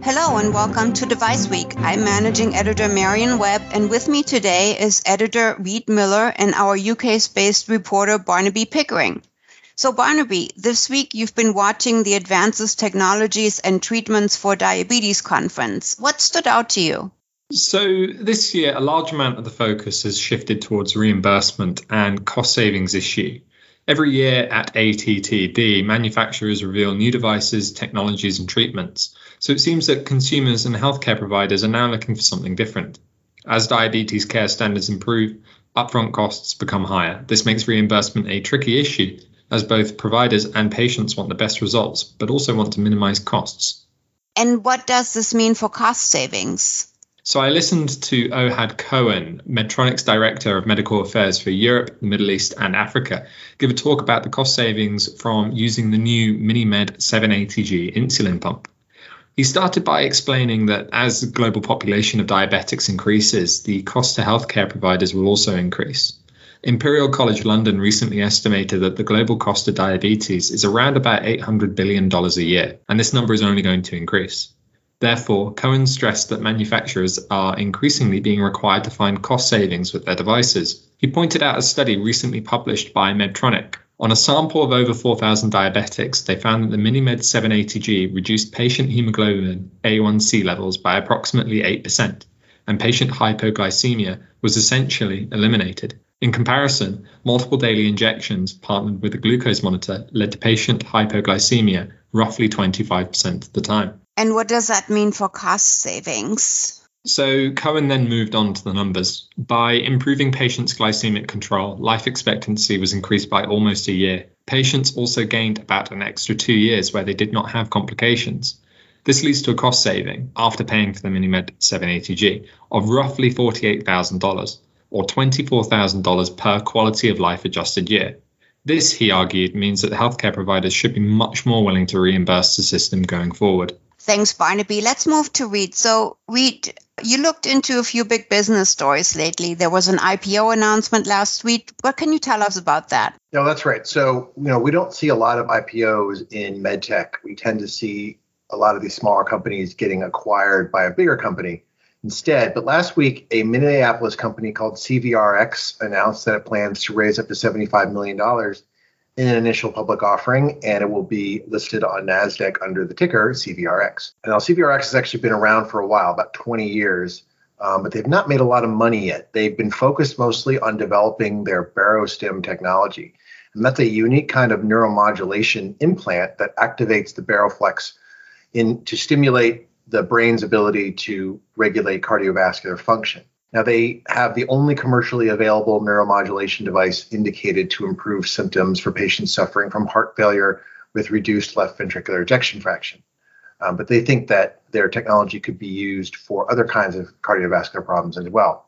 Hello and welcome to Device Week. I'm managing editor Marion Webb, and with me today is editor Reed Miller and our UK based reporter Barnaby Pickering. So, Barnaby, this week you've been watching the Advances Technologies and Treatments for Diabetes conference. What stood out to you? So, this year, a large amount of the focus has shifted towards reimbursement and cost savings issue. Every year at ATTD, manufacturers reveal new devices, technologies, and treatments. So it seems that consumers and healthcare providers are now looking for something different. As diabetes care standards improve, upfront costs become higher. This makes reimbursement a tricky issue, as both providers and patients want the best results, but also want to minimize costs. And what does this mean for cost savings? So I listened to Ohad Cohen, Medtronic's Director of Medical Affairs for Europe, the Middle East, and Africa, give a talk about the cost savings from using the new MiniMed 780G insulin pump. He started by explaining that as the global population of diabetics increases, the cost to healthcare providers will also increase. Imperial College London recently estimated that the global cost of diabetes is around about $800 billion a year, and this number is only going to increase. Therefore, Cohen stressed that manufacturers are increasingly being required to find cost savings with their devices. He pointed out a study recently published by Medtronic. On a sample of over 4,000 diabetics, they found that the MiniMed 780G reduced patient hemoglobin A1C levels by approximately 8%, and patient hypoglycemia was essentially eliminated. In comparison, multiple daily injections partnered with a glucose monitor led to patient hypoglycemia roughly 25% of the time. And what does that mean for cost savings? So Cohen then moved on to the numbers. By improving patients' glycemic control, life expectancy was increased by almost a year. Patients also gained about an extra two years where they did not have complications. This leads to a cost saving, after paying for the MiniMed 780G, of roughly $48,000 or $24,000 per quality of life adjusted year. This, he argued, means that healthcare providers should be much more willing to reimburse the system going forward. Thanks, Barnaby. Let's move to Reed. So, Reed, you looked into a few big business stories lately. There was an IPO announcement last week. What can you tell us about that? No, that's right. So, you know, we don't see a lot of IPOs in medtech. We tend to see a lot of these smaller companies getting acquired by a bigger company instead. But last week, a Minneapolis company called CVRx announced that it plans to raise up to $75 million in an initial public offering, and it will be listed on NASDAQ under the ticker CVRX. Now CVRX has actually been around for a while, about 20 years, um, but they've not made a lot of money yet. They've been focused mostly on developing their Barostim technology. And that's a unique kind of neuromodulation implant that activates the baroreflex in to stimulate the brain's ability to regulate cardiovascular function. Now, they have the only commercially available neuromodulation device indicated to improve symptoms for patients suffering from heart failure with reduced left ventricular ejection fraction. Um, but they think that their technology could be used for other kinds of cardiovascular problems as well.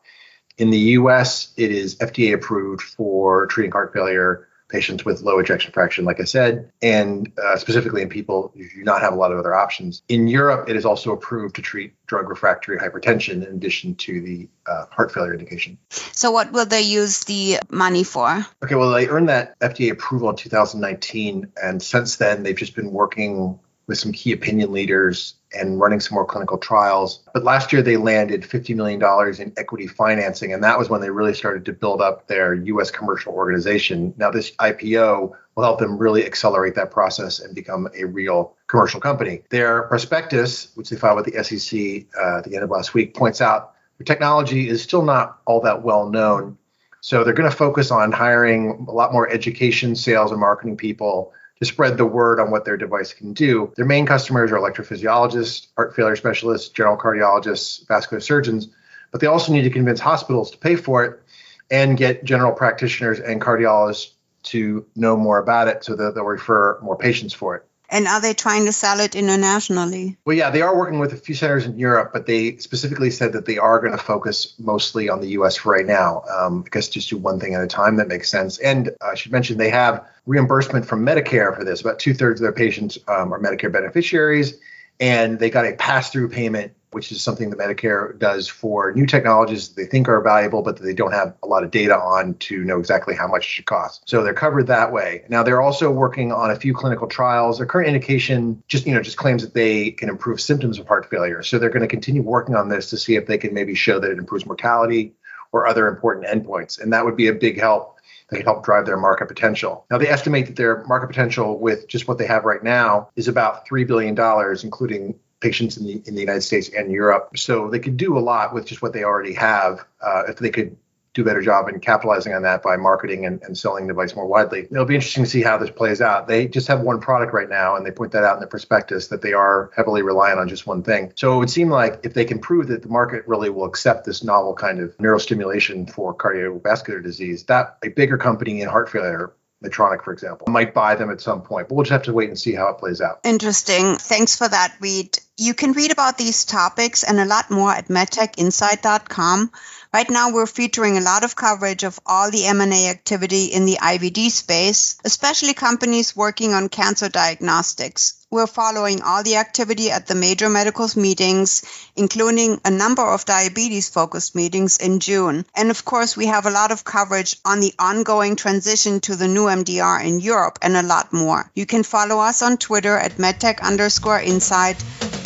In the US, it is FDA approved for treating heart failure patients with low ejection fraction, like I said, and uh, specifically in people who do not have a lot of other options. In Europe, it is also approved to treat drug refractory hypertension in addition to the uh, heart failure indication. So, what will they use the money for? Okay, well, they earned that FDA approval in 2019, and since then, they've just been working with some key opinion leaders and running some more clinical trials. But last year they landed $50 million in equity financing, and that was when they really started to build up their US commercial organization. Now, this IPO will help them really accelerate that process and become a real commercial company. Their prospectus, which they filed with the SEC uh, at the end of last week, points out the technology is still not all that well known. So they're going to focus on hiring a lot more education, sales, and marketing people to spread the word on what their device can do. Their main customers are electrophysiologists, heart failure specialists, general cardiologists, vascular surgeons, but they also need to convince hospitals to pay for it and get general practitioners and cardiologists to know more about it so that they'll refer more patients for it. And are they trying to sell it internationally? Well, yeah, they are working with a few centers in Europe, but they specifically said that they are going to focus mostly on the US for right now. Um, I guess just do one thing at a time. That makes sense. And I should mention they have reimbursement from Medicare for this. About two thirds of their patients um, are Medicare beneficiaries. And they got a pass-through payment which is something that Medicare does for new technologies that they think are valuable, but that they don't have a lot of data on to know exactly how much it should cost. So they're covered that way. Now they're also working on a few clinical trials. Their current indication just, you know, just claims that they can improve symptoms of heart failure. So they're going to continue working on this to see if they can maybe show that it improves mortality or other important endpoints. And that would be a big help that could help drive their market potential. Now, they estimate that their market potential with just what they have right now is about $3 billion, including patients in the in the United States and Europe. So they could do a lot with just what they already have uh, if they could do a better job in capitalizing on that by marketing and, and selling the device more widely. It'll be interesting to see how this plays out. They just have one product right now, and they point that out in the prospectus that they are heavily reliant on just one thing. So it would seem like if they can prove that the market really will accept this novel kind of neurostimulation for cardiovascular disease, that a bigger company in heart failure Medtronic, for example, might buy them at some point, but we'll just have to wait and see how it plays out. Interesting. Thanks for that, Reed. You can read about these topics and a lot more at medtechinsight.com. Right now, we're featuring a lot of coverage of all the M&A activity in the IVD space, especially companies working on cancer diagnostics. We're following all the activity at the major medical meetings, including a number of diabetes focused meetings in June. And of course, we have a lot of coverage on the ongoing transition to the new MDR in Europe and a lot more. You can follow us on Twitter at medtech underscore insight.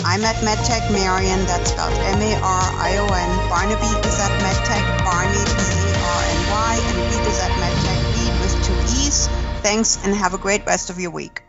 I'm at medtech Marion, that's spelled M A R I O N. Barnaby is at medtech Barney, B A R N Y, and Reed is at medtech Reed with two E's. Thanks and have a great rest of your week.